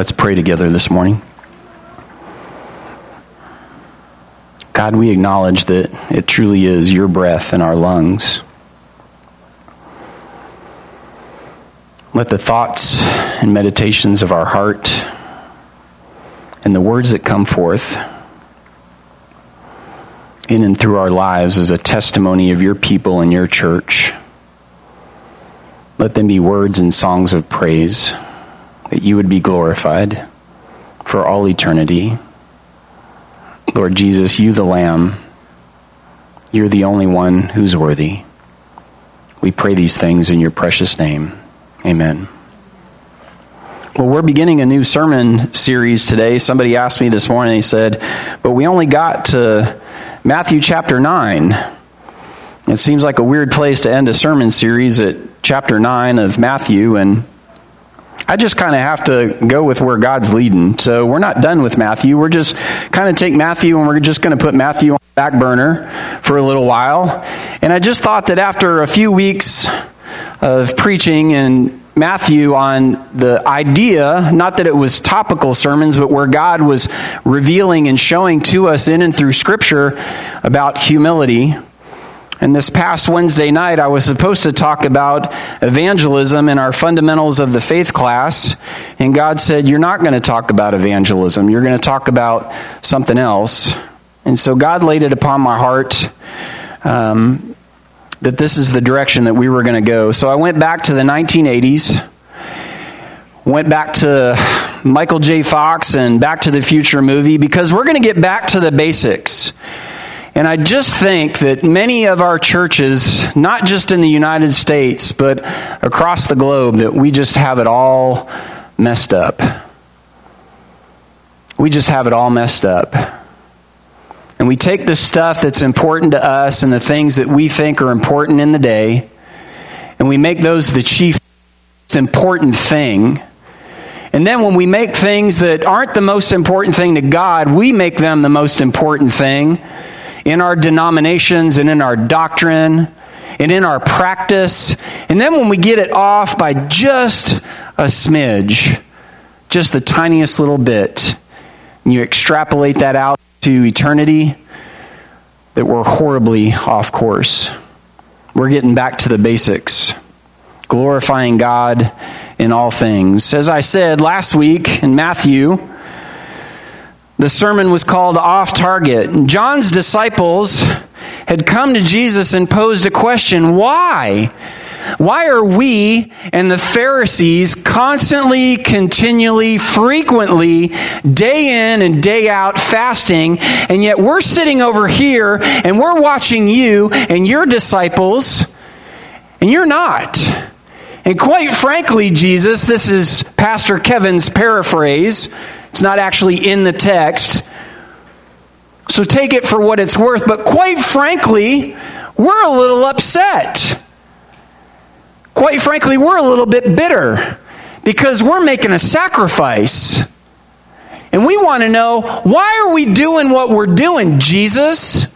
Let's pray together this morning. God, we acknowledge that it truly is your breath in our lungs. Let the thoughts and meditations of our heart and the words that come forth in and through our lives as a testimony of your people and your church. Let them be words and songs of praise, that you would be glorified for all eternity. Lord Jesus, you the Lamb, you're the only one who's worthy. We pray these things in your precious name. Amen. Well, we're beginning a new sermon series today. Somebody asked me this morning, they said, but we only got to Matthew chapter 9. It seems like a weird place to end a sermon series at chapter 9 of Matthew, and I just kind of have to go with where God's leading. So we're not done with Matthew. We're just kind of take Matthew and we're just going to put Matthew on the back burner for a little while. And I just thought that after a few weeks of preaching and Matthew on the idea, not that it was topical sermons, but where God was revealing and showing to us in and through Scripture about humility. And this past Wednesday night, I was supposed to talk about evangelism in our fundamentals of the faith class. And God said, You're not going to talk about evangelism. You're going to talk about something else. And so God laid it upon my heart um, that this is the direction that we were going to go. So I went back to the 1980s, went back to Michael J. Fox and Back to the Future movie because we're going to get back to the basics. And I just think that many of our churches, not just in the United States, but across the globe, that we just have it all messed up. We just have it all messed up. And we take the stuff that's important to us and the things that we think are important in the day, and we make those the chief important thing. And then when we make things that aren't the most important thing to God, we make them the most important thing in our denominations and in our doctrine and in our practice. And then when we get it off by just a smidge, just the tiniest little bit, and you extrapolate that out to eternity that we're horribly off course. We're getting back to the basics, glorifying God in all things. As I said last week in Matthew, the sermon was called Off Target. John's disciples had come to Jesus and posed a question Why? Why are we and the Pharisees constantly, continually, frequently, day in and day out fasting, and yet we're sitting over here and we're watching you and your disciples, and you're not? And quite frankly, Jesus, this is Pastor Kevin's paraphrase. It's not actually in the text. So take it for what it's worth. But quite frankly, we're a little upset quite frankly, we're a little bit bitter because we're making a sacrifice. And we want to know why are we doing what we're doing, Jesus?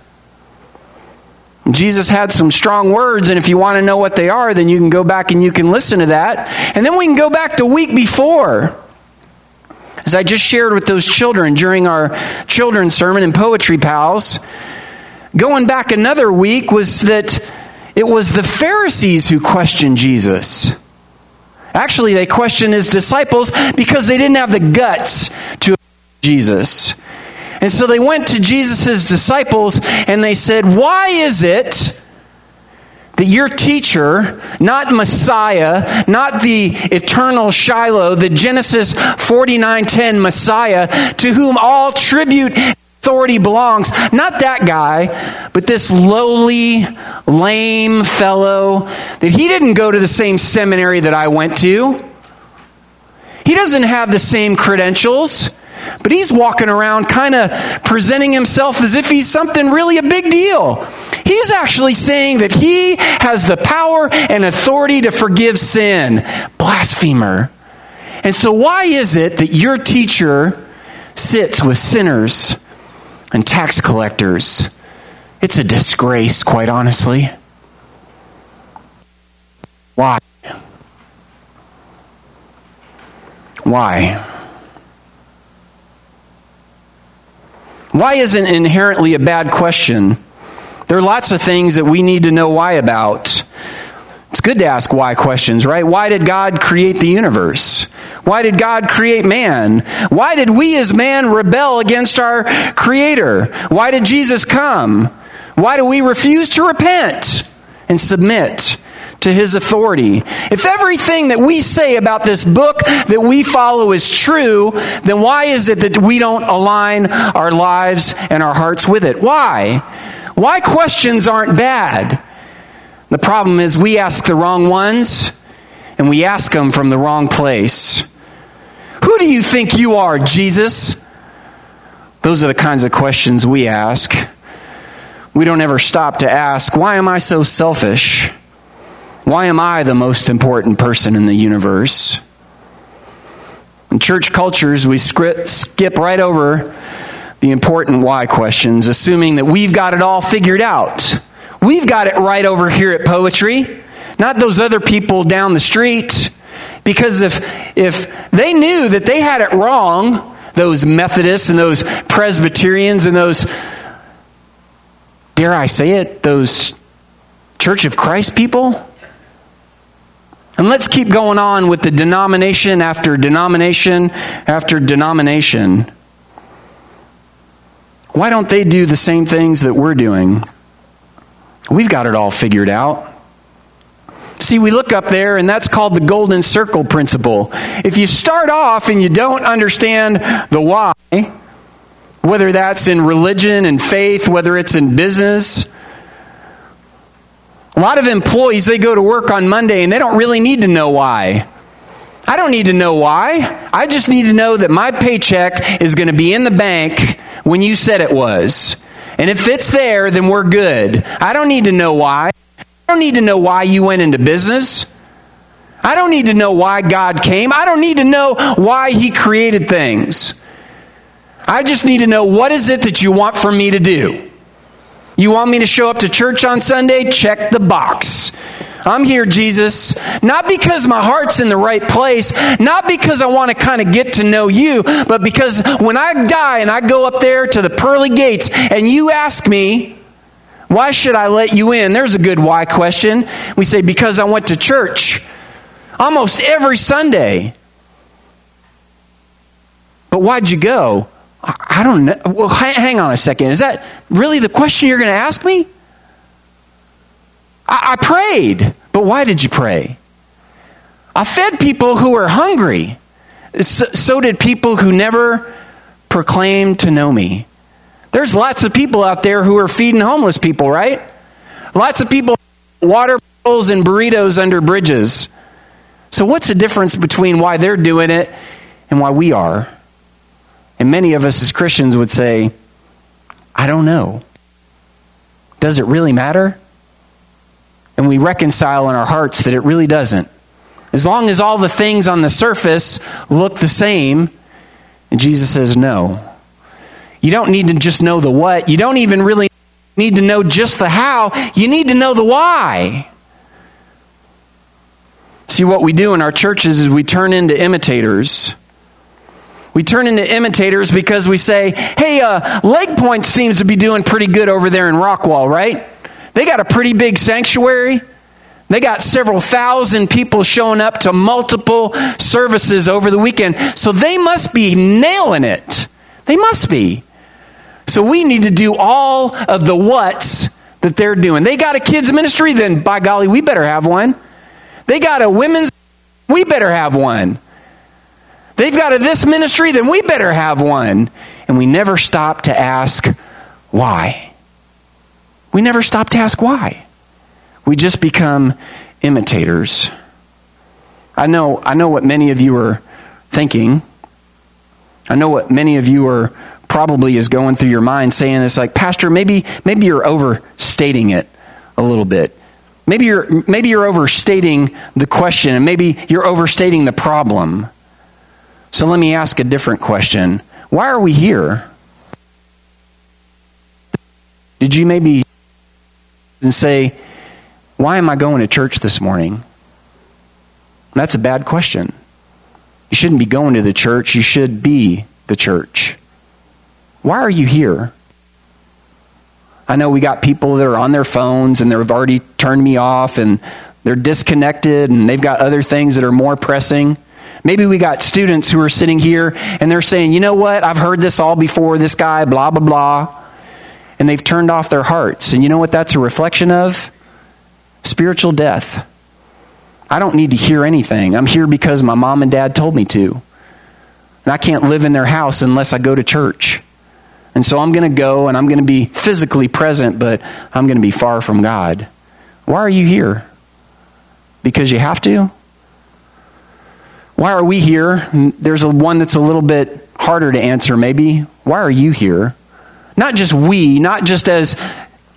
Jesus had some strong words, and if you want to know what they are, then you can go back and you can listen to that. And then we can go back to week before. As I just shared with those children during our children's sermon and Poetry Pals, going back another week was that it was the Pharisees who questioned Jesus. Actually, they questioned his disciples because they didn't have the guts to Jesus. And so they went to Jesus' disciples and they said, Why is it that your teacher, not Messiah, not the eternal Shiloh, the Genesis 49:10 Messiah, to whom all tribute authority belongs. Not that guy, but this lowly, lame fellow that he didn't go to the same seminary that I went to. He doesn't have the same credentials, but he's walking around kind of presenting himself as if he's something really a big deal. He's actually saying that he has the power and authority to forgive sin. Blasphemer. And so, why is it that your teacher sits with sinners and tax collectors. It's a disgrace, quite honestly. Why? Why? Why isn't inherently a bad question? There are lots of things that we need to know why about. It's good to ask why questions, right? Why did God create the universe? Why did God create man? Why did we as man rebel against our creator? Why did Jesus come? Why do we refuse to repent and submit to his authority? If everything that we say about this book that we follow is true, then why is it that we don't align our lives and our hearts with it? Why? Why questions aren't bad? The problem is we ask the wrong ones and we ask them from the wrong place. Who do you think you are, Jesus? Those are the kinds of questions we ask. We don't ever stop to ask, why am I so selfish? Why am I the most important person in the universe? In church cultures, we skip right over the important why questions, assuming that we've got it all figured out. We've got it right over here at Poetry, not those other people down the street. Because if, if they knew that they had it wrong, those Methodists and those Presbyterians and those, dare I say it, those Church of Christ people, and let's keep going on with the denomination after denomination after denomination. Why don't they do the same things that we're doing? We've got it all figured out. See, we look up there, and that's called the golden circle principle. If you start off and you don't understand the why, whether that's in religion and faith, whether it's in business, a lot of employees, they go to work on Monday and they don't really need to know why. I don't need to know why. I just need to know that my paycheck is going to be in the bank when you said it was. And if it's there, then we're good. I don't need to know why. I don't need to know why you went into business. I don't need to know why God came. I don't need to know why He created things. I just need to know what is it that you want from me to do. You want me to show up to church on Sunday? Check the box. I'm here, Jesus, not because my heart's in the right place, not because I want to kind of get to know you, but because when I die and I go up there to the pearly gates and you ask me, why should I let you in? There's a good why question. We say, because I went to church almost every Sunday. But why'd you go? I don't know. Well, hang on a second. Is that really the question you're going to ask me? I, I prayed. But why did you pray? I fed people who were hungry. So, so did people who never proclaimed to know me. There's lots of people out there who are feeding homeless people, right? Lots of people water bottles and burritos under bridges. So what's the difference between why they're doing it and why we are? And many of us as Christians would say, I don't know. Does it really matter? And we reconcile in our hearts that it really doesn't. As long as all the things on the surface look the same, and Jesus says no. You don't need to just know the what. You don't even really need to know just the how. You need to know the why. See, what we do in our churches is we turn into imitators. We turn into imitators because we say, hey, uh, Lake Pointe seems to be doing pretty good over there in Rockwall, right? They got a pretty big sanctuary. They got several thousand people showing up to multiple services over the weekend. So they must be nailing it. They must be. So we need to do all of the what's that they're doing. They got a kids ministry, then by golly, we better have one. They got a women's, we better have one. They've got a this ministry, then we better have one. And we never stop to ask why. We never stop to ask why. We just become imitators. I know, I know what many of you are thinking. I know what many of you are probably is going through your mind saying this like, Pastor, maybe maybe you're overstating it a little bit. Maybe you're maybe you're overstating the question and maybe you're overstating the problem. So let me ask a different question. Why are we here? Did you maybe and say, Why am I going to church this morning? That's a bad question. You shouldn't be going to the church, you should be the church. Why are you here? I know we got people that are on their phones and they've already turned me off and they're disconnected and they've got other things that are more pressing. Maybe we got students who are sitting here and they're saying, you know what, I've heard this all before, this guy, blah, blah, blah. And they've turned off their hearts. And you know what that's a reflection of? Spiritual death. I don't need to hear anything. I'm here because my mom and dad told me to. And I can't live in their house unless I go to church. And so I'm going to go and I'm going to be physically present, but I'm going to be far from God. Why are you here? Because you have to? Why are we here? There's a one that's a little bit harder to answer, maybe. Why are you here? Not just we, not just as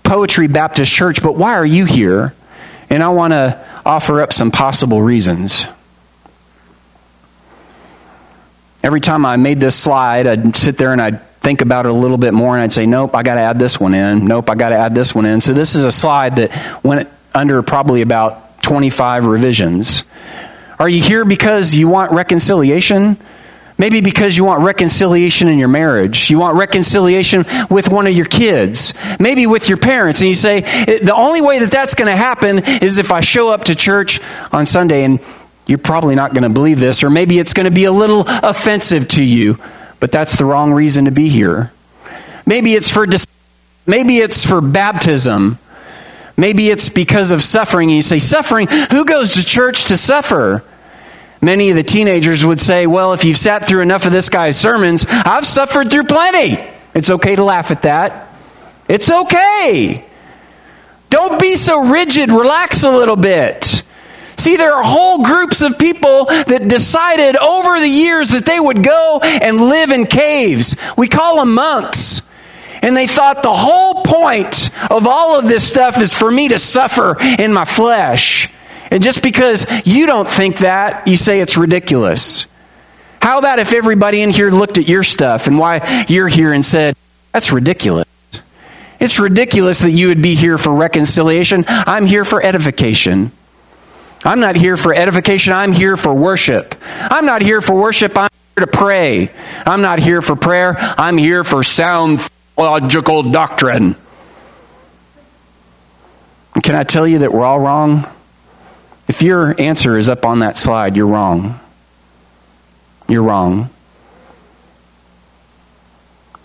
Poetry Baptist Church, but why are you here? And I want to offer up some possible reasons. Every time I made this slide, I'd sit there and I'd think about it a little bit more and I'd say, nope, I got to add this one in. Nope, I got to add this one in. So this is a slide that went under probably about 25 revisions. Are you here because you want reconciliation? Maybe because you want reconciliation in your marriage. You want reconciliation with one of your kids. Maybe with your parents. And you say, the only way that that's going to happen is if I show up to church on Sunday. And you're probably not going to believe this. Or maybe it's going to be a little offensive to you but that's the wrong reason to be here. Maybe it's for maybe it's for baptism. Maybe it's because of suffering. You say, suffering? Who goes to church to suffer? Many of the teenagers would say, well, if you've sat through enough of this guy's sermons, I've suffered through plenty. It's okay to laugh at that. It's okay. Don't be so rigid. Relax a little bit. See, there are whole groups of people that decided over the years that they would go and live in caves. We call them monks. And they thought the whole point of all of this stuff is for me to suffer in my flesh. And just because you don't think that, you say it's ridiculous. How about if everybody in here looked at your stuff and why you're here and said, that's ridiculous? It's ridiculous that you would be here for reconciliation. I'm here for edification. I'm not here for edification. I'm here for worship. I'm not here for worship. I'm here to pray. I'm not here for prayer. I'm here for sound logical doctrine. Can I tell you that we're all wrong? If your answer is up on that slide, you're wrong. You're wrong.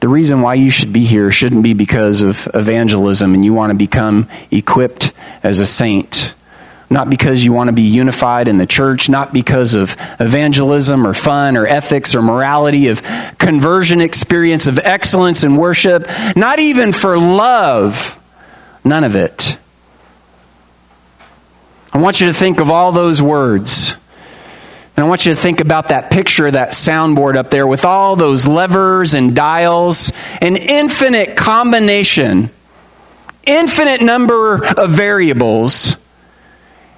The reason why you should be here shouldn't be because of evangelism and you want to become equipped as a saint not because you want to be unified in the church, not because of evangelism or fun or ethics or morality, of conversion experience, of excellence in worship, not even for love. None of it. I want you to think of all those words. And I want you to think about that picture, that soundboard up there with all those levers and dials, an infinite combination, infinite number of variables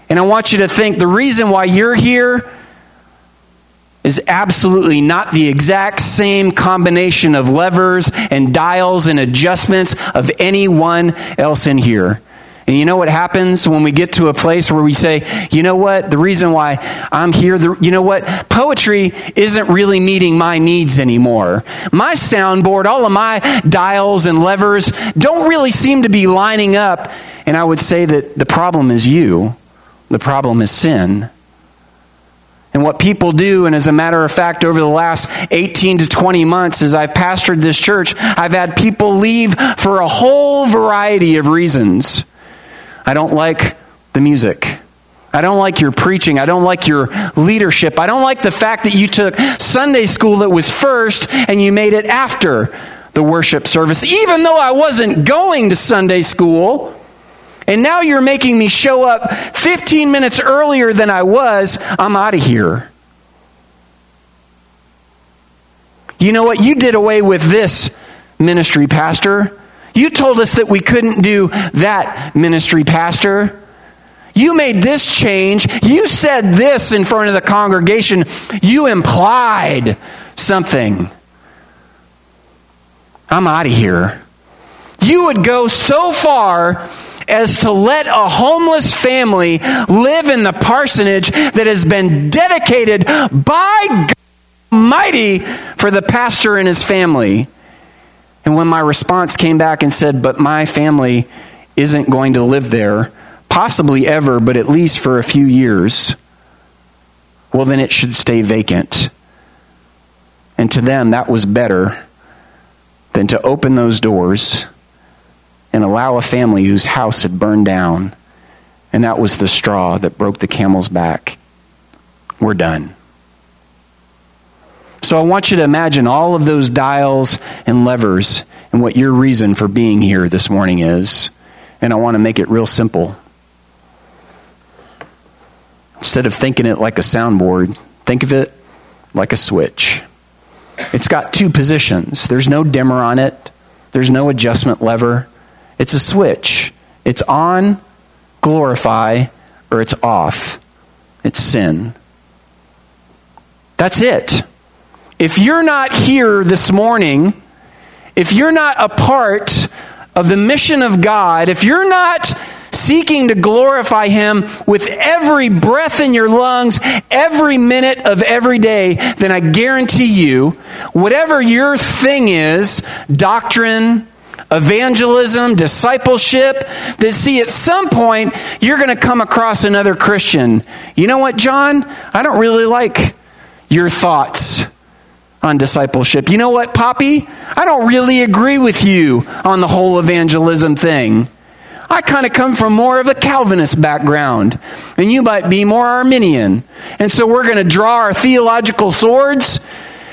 and I want you to think the reason why you're here is absolutely not the exact same combination of levers and dials and adjustments of anyone else in here. And you know what happens when we get to a place where we say, you know what, the reason why I'm here, the, you know what, poetry isn't really meeting my needs anymore. My soundboard, all of my dials and levers don't really seem to be lining up. And I would say that the problem is you. The problem is sin. And what people do, and as a matter of fact, over the last 18 to 20 months, as I've pastored this church, I've had people leave for a whole variety of reasons. I don't like the music. I don't like your preaching. I don't like your leadership. I don't like the fact that you took Sunday school that was first and you made it after the worship service, even though I wasn't going to Sunday school. And now you're making me show up 15 minutes earlier than I was. I'm out of here. You know what? You did away with this ministry, Pastor. You told us that we couldn't do that ministry, Pastor. You made this change. You said this in front of the congregation. You implied something. I'm out of here. You would go so far as to let a homeless family live in the parsonage that has been dedicated by God Almighty for the pastor and his family. And when my response came back and said, But my family isn't going to live there, possibly ever, but at least for a few years, well, then it should stay vacant. And to them, that was better than to open those doors and allow a family whose house had burned down. And that was the straw that broke the camel's back. We're done. So I want you to imagine all of those dials and levers and what your reason for being here this morning is. And I want to make it real simple. Instead of thinking it like a soundboard, think of it like a switch. It's got two positions. There's no dimmer on it, there's no adjustment lever. It's a switch. It's on, glorify, or it's off. It's sin. That's it. If you're not here this morning, if you're not a part of the mission of God, if you're not seeking to glorify Him with every breath in your lungs, every minute of every day, then I guarantee you, whatever your thing is doctrine, evangelism, discipleship, that see, at some point, you're going to come across another Christian. You know what, John? I don't really like your thoughts on discipleship. You know what, Poppy? I don't really agree with you on the whole evangelism thing. I kind of come from more of a Calvinist background, and you might be more Arminian. And so we're going to draw our theological swords,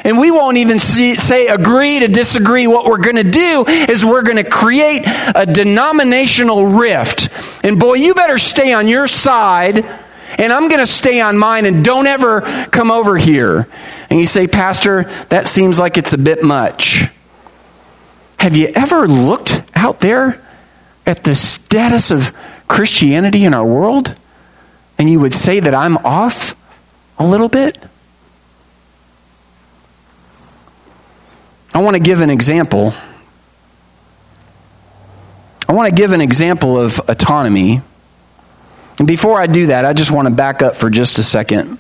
and we won't even see, say agree to disagree. What we're going to do is we're going to create a denominational rift. And boy, you better stay on your side and I'm going to stay on mine and don't ever come over here. And you say, Pastor, that seems like it's a bit much. Have you ever looked out there at the status of Christianity in our world? And you would say that I'm off a little bit? I want to give an example. I want to give an example of autonomy and before I do that, I just want to back up for just a second.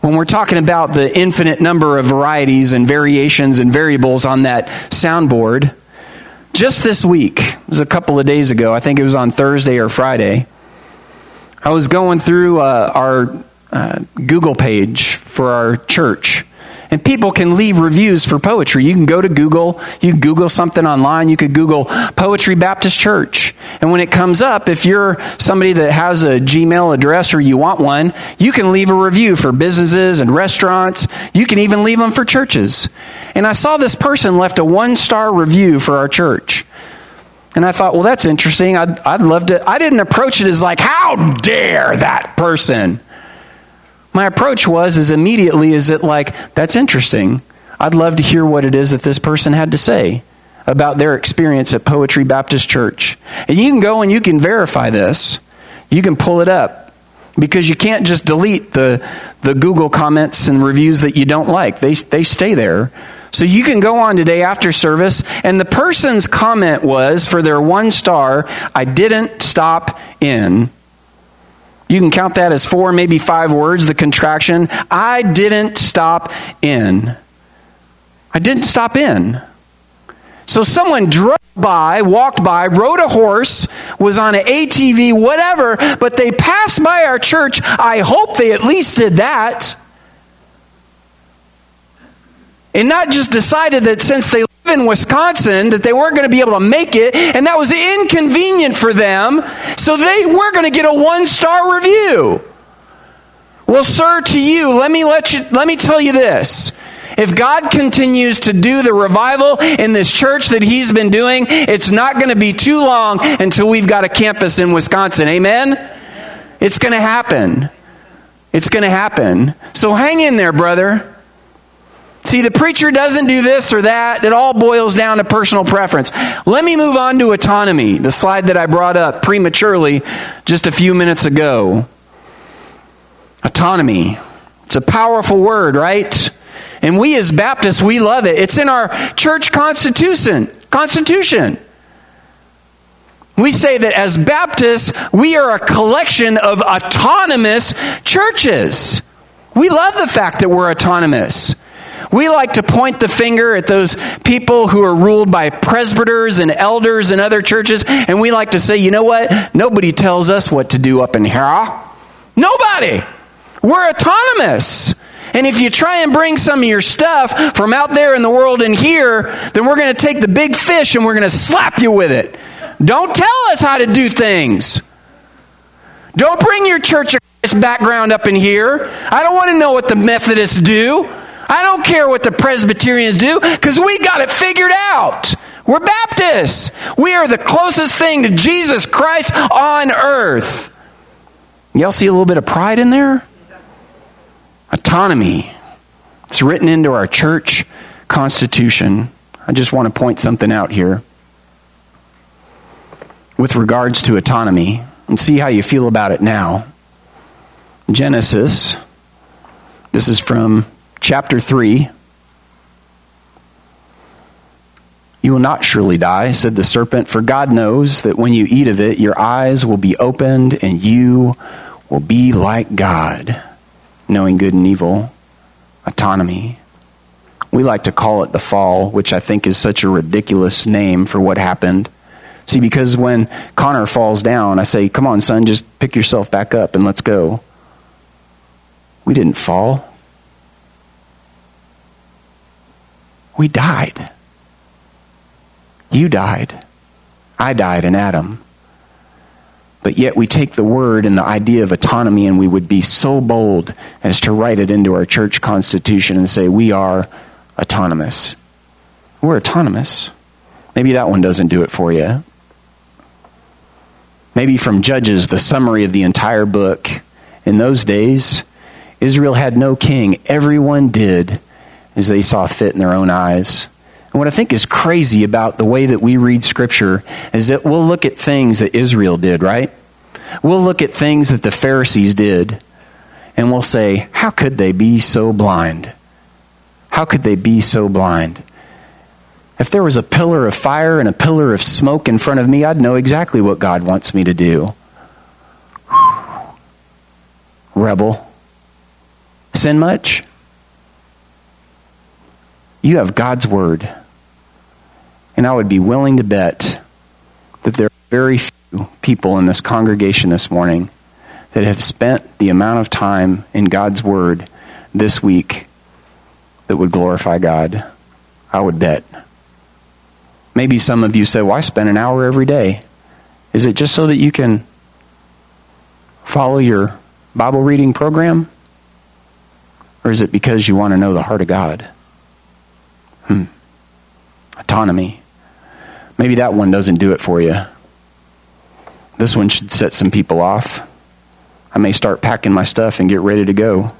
When we're talking about the infinite number of varieties and variations and variables on that soundboard, just this week, it was a couple of days ago, I think it was on Thursday or Friday, I was going through uh, our uh, Google page for our church and people can leave reviews for poetry. You can go to Google, you can Google something online, you could Google Poetry Baptist Church. And when it comes up, if you're somebody that has a Gmail address or you want one, you can leave a review for businesses and restaurants. You can even leave them for churches. And I saw this person left a one star review for our church. And I thought, well, that's interesting. I'd, I'd love to. I didn't approach it as like, how dare that person? My approach was is immediately is it like that's interesting. I'd love to hear what it is that this person had to say about their experience at poetry baptist church. And you can go and you can verify this. You can pull it up. Because you can't just delete the, the google comments and reviews that you don't like. They, they stay there. So you can go on today after service and the person's comment was for their one star i didn't stop in you can count that as four, maybe five words, the contraction. I didn't stop in. I didn't stop in. So someone drove by, walked by, rode a horse, was on an ATV, whatever, but they passed by our church. I hope they at least did that. And not just decided that since they in Wisconsin that they weren't going to be able to make it, and that was inconvenient for them, so they were going to get a one star review. Well, sir, to you, let me let you let me tell you this. If God continues to do the revival in this church that He's been doing, it's not going to be too long until we've got a campus in Wisconsin. Amen? It's going to happen. It's going to happen. So hang in there, brother. See, the preacher doesn't do this or that. It all boils down to personal preference. Let me move on to autonomy, the slide that I brought up prematurely just a few minutes ago. Autonomy. It's a powerful word, right? And we as Baptists, we love it. It's in our church constitution. Constitution. We say that as Baptists, we are a collection of autonomous churches. We love the fact that we're autonomous. We like to point the finger at those people who are ruled by presbyters and elders in other churches, and we like to say, you know what? Nobody tells us what to do up in here. Nobody. We're autonomous. And if you try and bring some of your stuff from out there in the world in here, then we're going to take the big fish and we're going to slap you with it. Don't tell us how to do things. Don't bring your church background up in here. I don't want to know what the Methodists do. I don't care what the Presbyterians do because we got it figured out. We're Baptists. We are the closest thing to Jesus Christ on earth. Y'all see a little bit of pride in there? Autonomy. It's written into our church constitution. I just want to point something out here with regards to autonomy and see how you feel about it now. Genesis, this is from chapter 3. You will not surely die, said the serpent, for God knows that when you eat of it, your eyes will be opened and you will be like God, knowing good and evil. Autonomy. We like to call it the fall, which I think is such a ridiculous name for what happened. See, because when Connor falls down, I say, Come on, son, just pick yourself back up and let's go. We didn't fall, we died. You died. I died in Adam. But yet we take the word and the idea of autonomy and we would be so bold as to write it into our church constitution and say, We are autonomous. We're autonomous. Maybe that one doesn't do it for you. Maybe from Judges, the summary of the entire book. In those days, Israel had no king. Everyone did as they saw fit in their own eyes. And what I think is crazy about the way that we read Scripture is that we'll look at things that Israel did, right? We'll look at things that the Pharisees did, and we'll say, How could they be so blind? How could they be so blind? If there was a pillar of fire and a pillar of smoke in front of me, I'd know exactly what God wants me to do. Rebel. Sin much? You have God's word. And I would be willing to bet that there are very few people in this congregation this morning that have spent the amount of time in God's word this week that would glorify God. I would bet. Maybe some of you say, Well, I spend an hour every day. Is it just so that you can follow your Bible reading program? Or is it because you want to know the heart of God? Hmm. Autonomy. Maybe that one doesn't do it for you. This one should set some people off. I may start packing my stuff and get ready to go.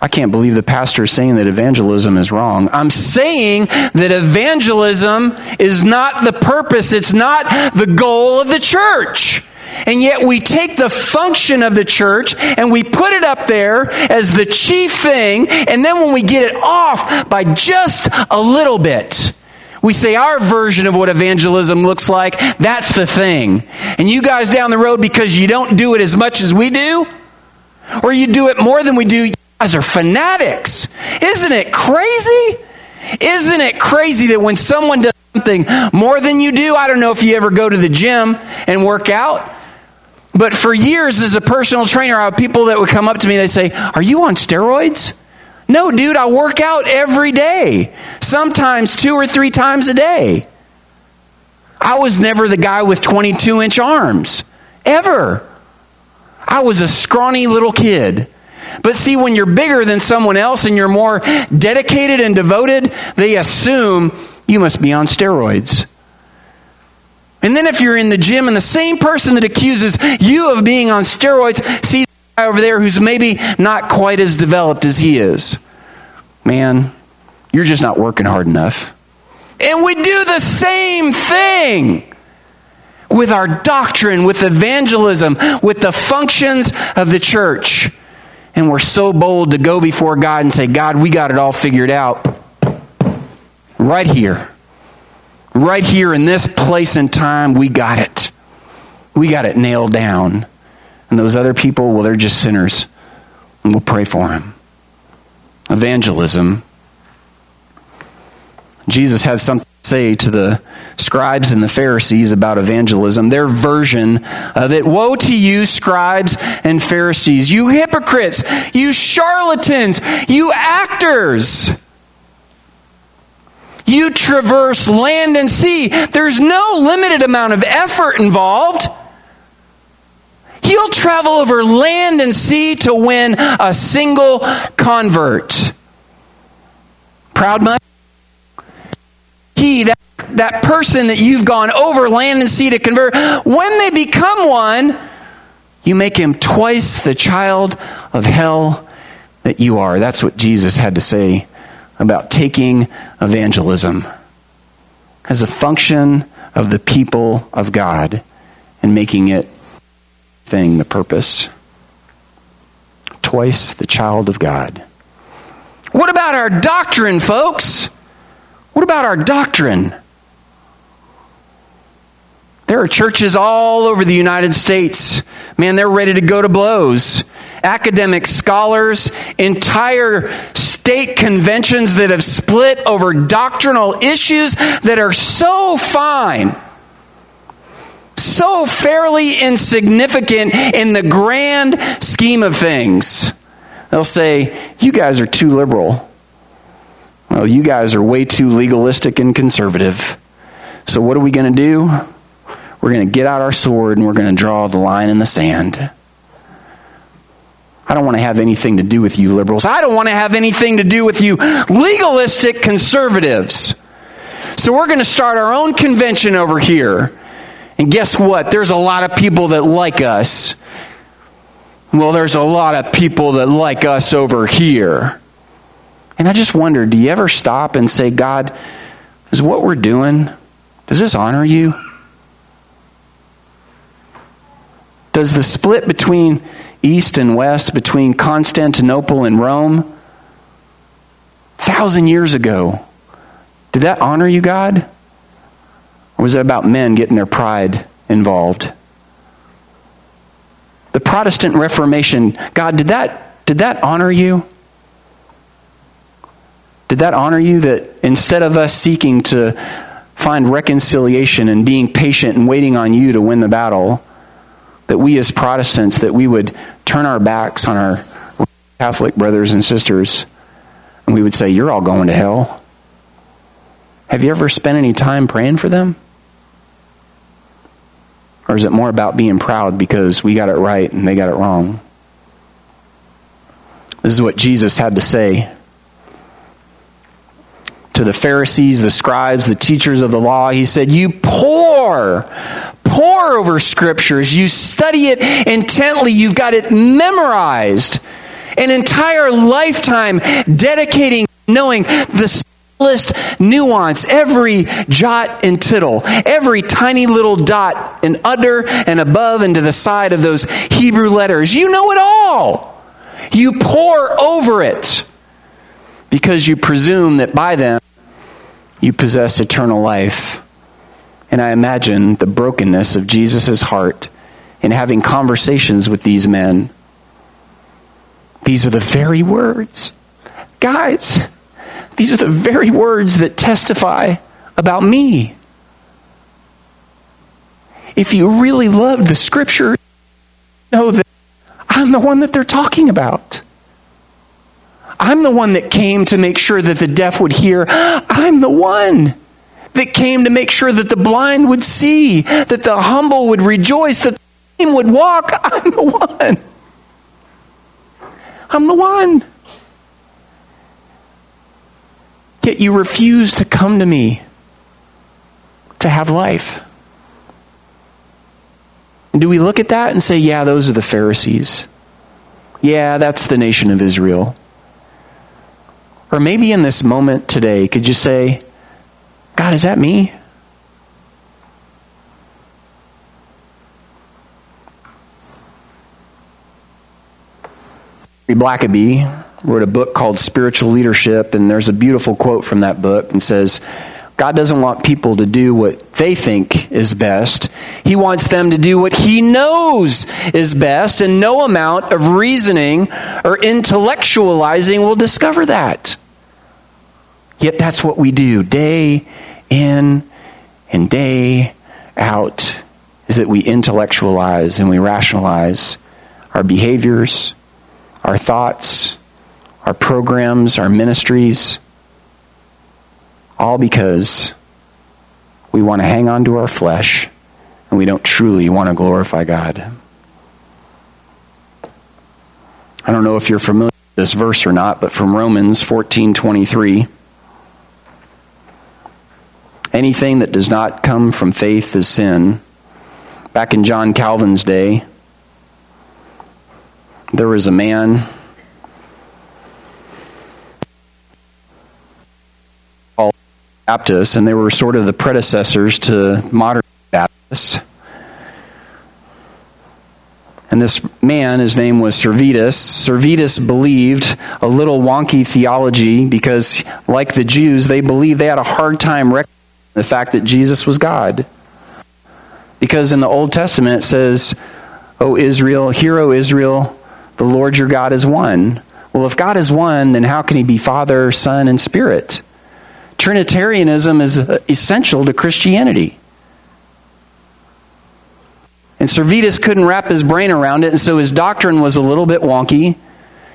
I can't believe the pastor is saying that evangelism is wrong. I'm saying that evangelism is not the purpose, it's not the goal of the church. And yet we take the function of the church and we put it up there as the chief thing, and then when we get it off by just a little bit, we say our version of what evangelism looks like, that's the thing. And you guys down the road, because you don't do it as much as we do, or you do it more than we do, guys are fanatics. Isn't it crazy? Isn't it crazy that when someone does something more than you do, I don't know if you ever go to the gym and work out, but for years as a personal trainer, I have people that would come up to me, and they say, Are you on steroids? No, dude, I work out every day, sometimes two or three times a day. I was never the guy with 22 inch arms, ever. I was a scrawny little kid but see, when you're bigger than someone else and you're more dedicated and devoted, they assume you must be on steroids. And then if you're in the gym and the same person that accuses you of being on steroids sees a guy over there who's maybe not quite as developed as he is, man, you're just not working hard enough. And we do the same thing with our doctrine, with evangelism, with the functions of the church and we're so bold to go before God and say, God, we got it all figured out. Right here. Right here in this place and time, we got it. We got it nailed down. And those other people, well, they're just sinners. And we'll pray for them. evangelism. Jesus had something to say to the scribes and the Pharisees about evangelism, their version of it. Woe to you, scribes and Pharisees, you hypocrites, you charlatans, you actors. You traverse land and sea. There's no limited amount of effort involved. You'll travel over land and sea to win a single convert. Proud money? He, that, that person that you've gone over land and sea to convert, when they become one, you make him twice the child of hell that you are. That's what Jesus had to say about taking evangelism as a function of the people of God and making it thing the purpose. Twice the child of God. What about our doctrine, folks? What about our doctrine? There are churches all over the United States. Man, they're ready to go to blows. Academic scholars, entire state conventions that have split over doctrinal issues that are so fine, so fairly insignificant in the grand scheme of things. They'll say, You guys are too liberal. Well, you guys are way too legalistic and conservative. So, what are we going to do? We're going to get out our sword and we're going to draw the line in the sand. I don't want to have anything to do with you liberals. I don't want to have anything to do with you legalistic conservatives. So we're going to start our own convention over here. And guess what? There's a lot of people that like us. Well, there's a lot of people that like us over here. And I just wonder do you ever stop and say, God, is what we're doing, does this honor you? Does the split between east and west between Constantinople and Rome, thousand years ago. Did that honor you, God? Or was it about men getting their pride involved? The Protestant Reformation, God, did that, did that honor you? Did that honor you that instead of us seeking to find reconciliation and being patient and waiting on you to win the battle, that we as Protestants, that we would turn our backs on our Catholic brothers and sisters and we would say, You're all going to hell. Have you ever spent any time praying for them? Or is it more about being proud because we got it right and they got it wrong? This is what Jesus had to say to the Pharisees, the scribes, the teachers of the law. He said, You pore, pore over scriptures. You study it intently. You've got it memorized. An entire lifetime dedicating knowing the smallest nuance, every jot and tittle, every tiny little dot and under and above and to the side of those Hebrew letters. You know it all. You pore over it because you presume that by them you possess eternal life. And I imagine the brokenness of Jesus' heart in having conversations with these men. These are the very words. Guys, these are the very words that testify about me. If you really love the scripture, know that I'm the one that they're talking about. I'm the one that came to make sure that the deaf would hear. I'm the one that came to make sure that the blind would see, that the humble would rejoice, that the lame would walk. I'm the one. I'm the one. Yet you refuse to come to me to have life. And do we look at that and say, yeah, those are the Pharisees? Yeah, that's the nation of Israel. Or maybe in this moment today, could you say, God, is that me? Blackaby wrote a book called Spiritual Leadership, and there's a beautiful quote from that book and says, God doesn't want people to do what they think is best. He wants them to do what He knows is best, and no amount of reasoning or intellectualizing will discover that. Yet that's what we do day in and day out, is that we intellectualize and we rationalize our behaviors, our thoughts, our programs, our ministries all because we want to hang on to our flesh and we don't truly want to glorify God. I don't know if you're familiar with this verse or not, but from Romans 14:23 Anything that does not come from faith is sin. Back in John Calvin's day, there was a man called Baptists, and they were sort of the predecessors to modern Baptists. And this man, his name was Servetus. Servetus believed a little wonky theology because, like the Jews, they believed they had a hard time recognizing the fact that Jesus was God. Because in the Old Testament it says, O Israel, hear, O Israel, the Lord your God is one. Well, if God is one, then how can he be Father, Son, and Spirit? Trinitarianism is uh, essential to Christianity. And Servetus couldn't wrap his brain around it, and so his doctrine was a little bit wonky.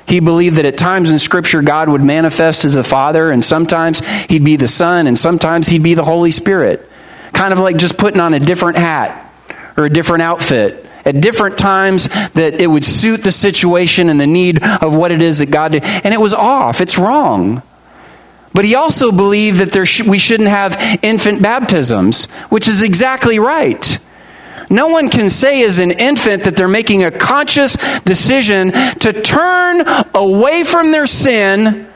He believed that at times in Scripture God would manifest as the Father, and sometimes He'd be the Son, and sometimes He'd be the Holy Spirit. Kind of like just putting on a different hat or a different outfit at different times that it would suit the situation and the need of what it is that God did. And it was off. It's wrong. But he also believed that there sh- we shouldn't have infant baptisms, which is exactly right. No one can say as an infant that they're making a conscious decision to turn away from their sin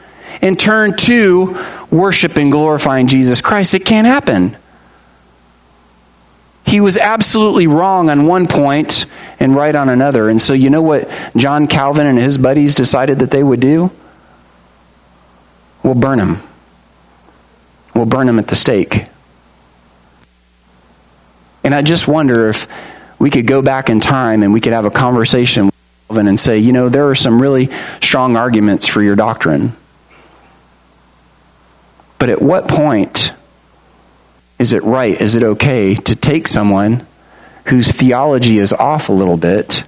and turn to worship and glorifying Jesus Christ. It can't happen. He was absolutely wrong on one point and right on another. And so, you know what John Calvin and his buddies decided that they would do? We'll burn him. We'll burn him at the stake. And I just wonder if we could go back in time and we could have a conversation with Calvin and say, you know, there are some really strong arguments for your doctrine. But at what point is it right, is it okay to take someone whose theology is off a little bit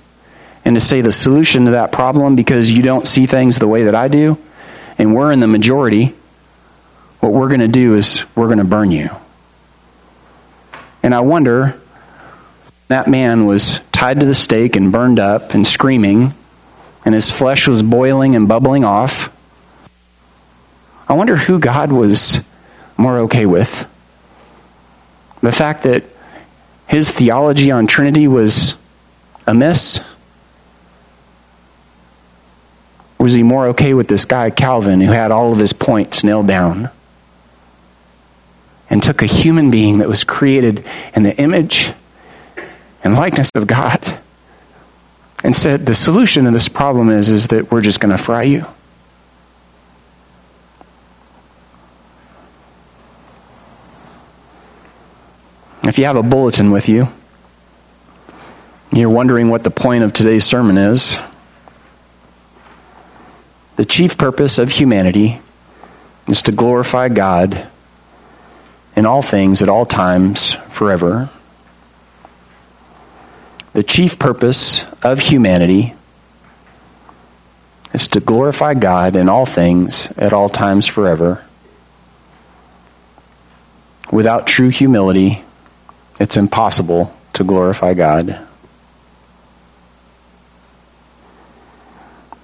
and to say the solution to that problem because you don't see things the way that I do and we're in the majority? what we're going to do is we're going to burn you. And I wonder, that man was tied to the stake and burned up and screaming, and his flesh was boiling and bubbling off. I wonder who God was more okay with. The fact that his theology on Trinity was amiss? Was he more okay with this guy, Calvin, who had all of his points nailed down? And took a human being that was created in the image and likeness of God and said, The solution to this problem is, is that we're just going to fry you. If you have a bulletin with you, you're wondering what the point of today's sermon is. The chief purpose of humanity is to glorify God in all things at all times forever. The chief purpose of humanity is to glorify God in all things at all times forever. Without true humility, it's impossible to glorify God.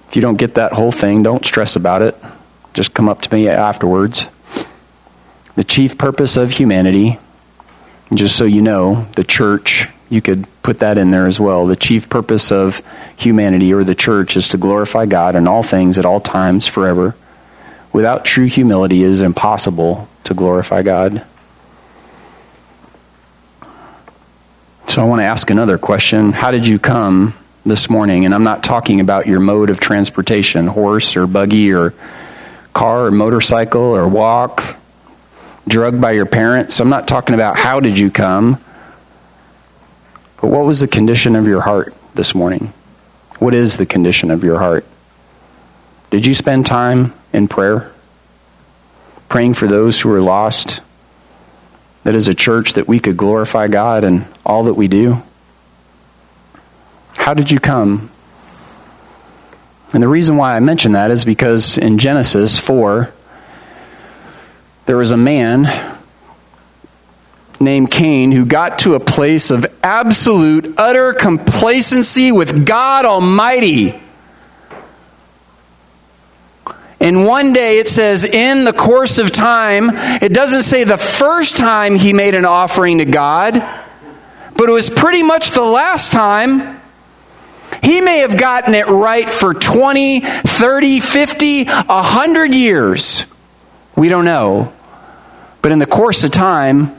If you don't get that whole thing, don't stress about it. Just come up to me afterwards the chief purpose of humanity, just so you know, the church, you could put that in there as well. The chief purpose of humanity or the church is to glorify God in all things at all times forever. Without true humility, it is impossible to glorify God. So I want to ask another question. How did you come this morning? And I'm not talking about your mode of transportation horse or buggy or car or motorcycle or walk drugged by your parents. I'm not talking about how did you come, but what was the condition of your heart this morning? What is the condition of your heart? Did you spend time in prayer? Praying for those who are lost? That as a church that we could glorify God in all that we do? How did you come? And the reason why I mention that is because in Genesis 4, there was a man named Cain who got to a place of absolute, utter complacency with God Almighty. And one day it says, in the course of time, it doesn't say the first time he made an offering to God, but it was pretty much the last time. He may have gotten it right for 20, 30, 50, 100 years. We don't know. But in the course of time,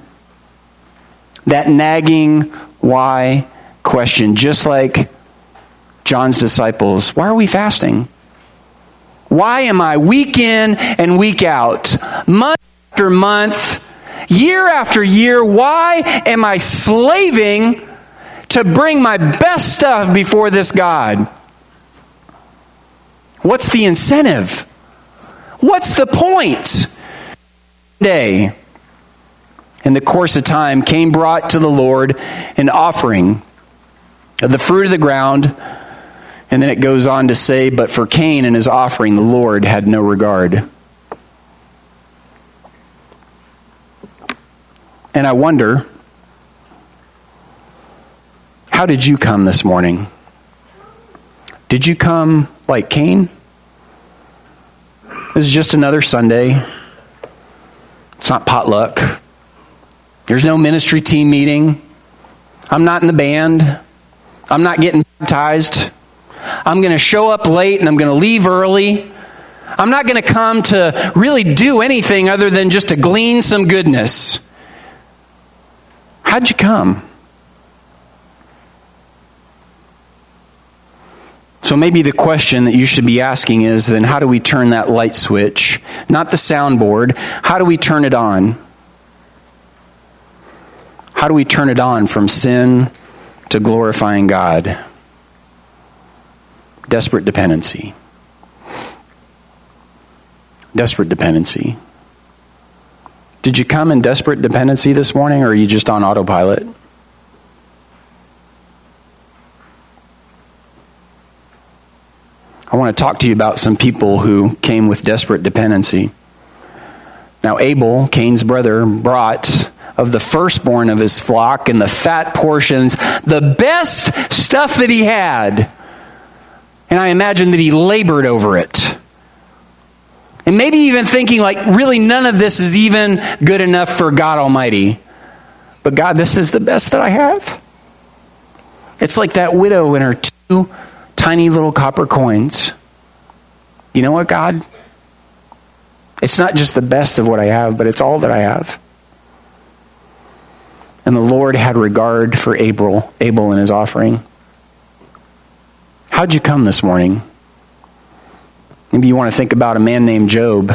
that nagging why question, just like John's disciples, why are we fasting? Why am I week in and week out, month after month, year after year? Why am I slaving to bring my best stuff before this God? What's the incentive? What's the point? Day, in the course of time, Cain brought to the Lord an offering of the fruit of the ground and then it goes on to say, But for Cain and his offering, the Lord had no regard. And I wonder, how did you come this morning? Did you come like Cain? This is just another Sunday. It's not potluck. There's no ministry team meeting. I'm not in the band. I'm not getting baptized. I'm going to show up late and I'm going to leave early. I'm not going to come to really do anything other than just to glean some goodness. How'd you come? So maybe the question that you should be asking is then how do we turn that light switch? Not the soundboard. How do we turn it on? How do we turn it on from sin to glorifying God? Desperate dependency. Desperate dependency. Did you come in desperate dependency this morning, or are you just on autopilot? I want to talk to you about some people who came with desperate dependency. Now, Abel, Cain's brother, brought of the firstborn of his flock and the fat portions, the best stuff that he had. And I imagine that he labored over it. And maybe even thinking, like, really none of this is even good enough for God Almighty. But God, this is the best that I have. It's like that widow and her two tiny little copper coins. You know what, God? It's not just the best of what I have, but it's all that I have. And the Lord had regard for Abel, Abel and his offering. How'd you come this morning? Maybe you want to think about a man named Job.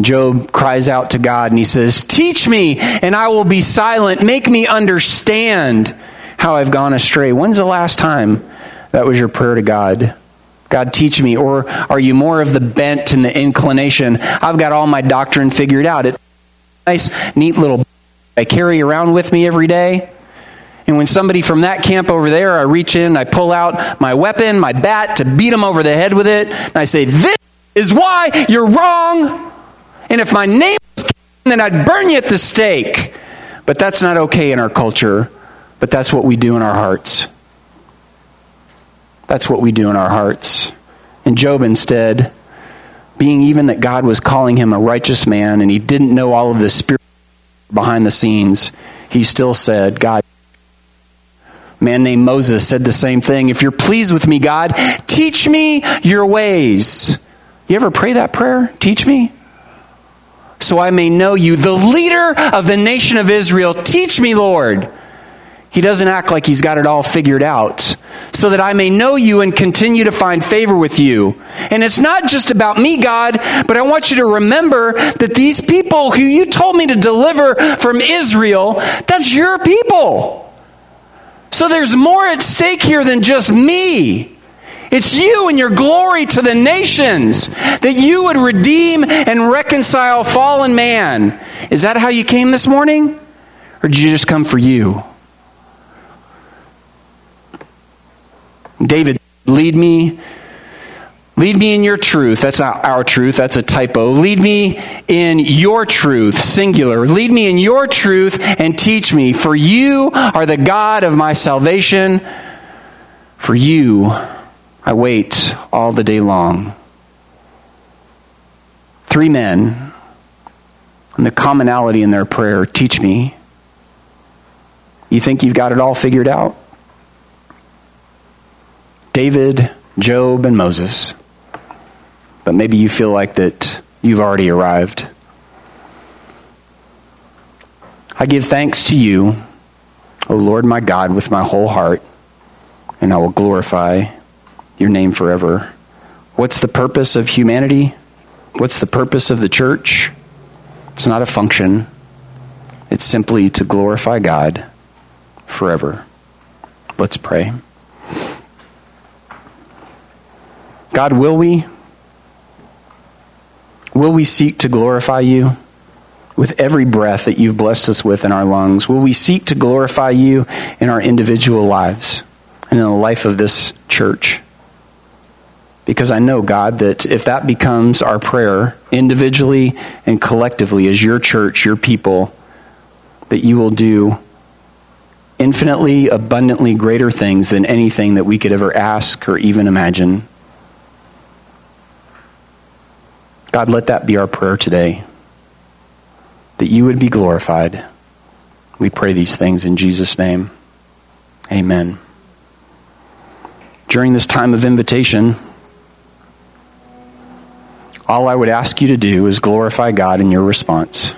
Job cries out to God and he says, Teach me, and I will be silent. Make me understand how I've gone astray. When's the last time that was your prayer to God? God, teach me. Or are you more of the bent and the inclination? I've got all my doctrine figured out. It's nice, neat little I carry around with me every day. And when somebody from that camp over there, I reach in, I pull out my weapon, my bat, to beat them over the head with it. And I say, This is why you're wrong. And if my name was then I'd burn you at the stake. But that's not okay in our culture. But that's what we do in our hearts. That's what we do in our hearts. And Job instead, being even that God was calling him a righteous man and he didn't know all of the spirit behind the scenes, he still said, God, man named Moses said the same thing. If you're pleased with me, God, teach me your ways. You ever pray that prayer? Teach me. So I may know you, the leader of the nation of Israel. Teach me, Lord. He doesn't act like he's got it all figured out, so that I may know you and continue to find favor with you. And it's not just about me, God, but I want you to remember that these people who you told me to deliver from Israel, that's your people. So there's more at stake here than just me. It's you and your glory to the nations that you would redeem and reconcile fallen man. Is that how you came this morning? Or did you just come for you? David, lead me. Lead me in your truth. That's not our truth. That's a typo. Lead me in your truth, singular. Lead me in your truth and teach me. For you are the God of my salvation. For you I wait all the day long. Three men, and the commonality in their prayer teach me. You think you've got it all figured out? David, Job, and Moses. But maybe you feel like that you've already arrived. I give thanks to you, O Lord my God, with my whole heart, and I will glorify your name forever. What's the purpose of humanity? What's the purpose of the church? It's not a function, it's simply to glorify God forever. Let's pray. God, will we? Will we seek to glorify you with every breath that you've blessed us with in our lungs? Will we seek to glorify you in our individual lives and in the life of this church? Because I know, God, that if that becomes our prayer individually and collectively as your church, your people, that you will do infinitely, abundantly greater things than anything that we could ever ask or even imagine. God, let that be our prayer today. That you would be glorified. We pray these things in Jesus' name. Amen. During this time of invitation, all I would ask you to do is glorify God in your response.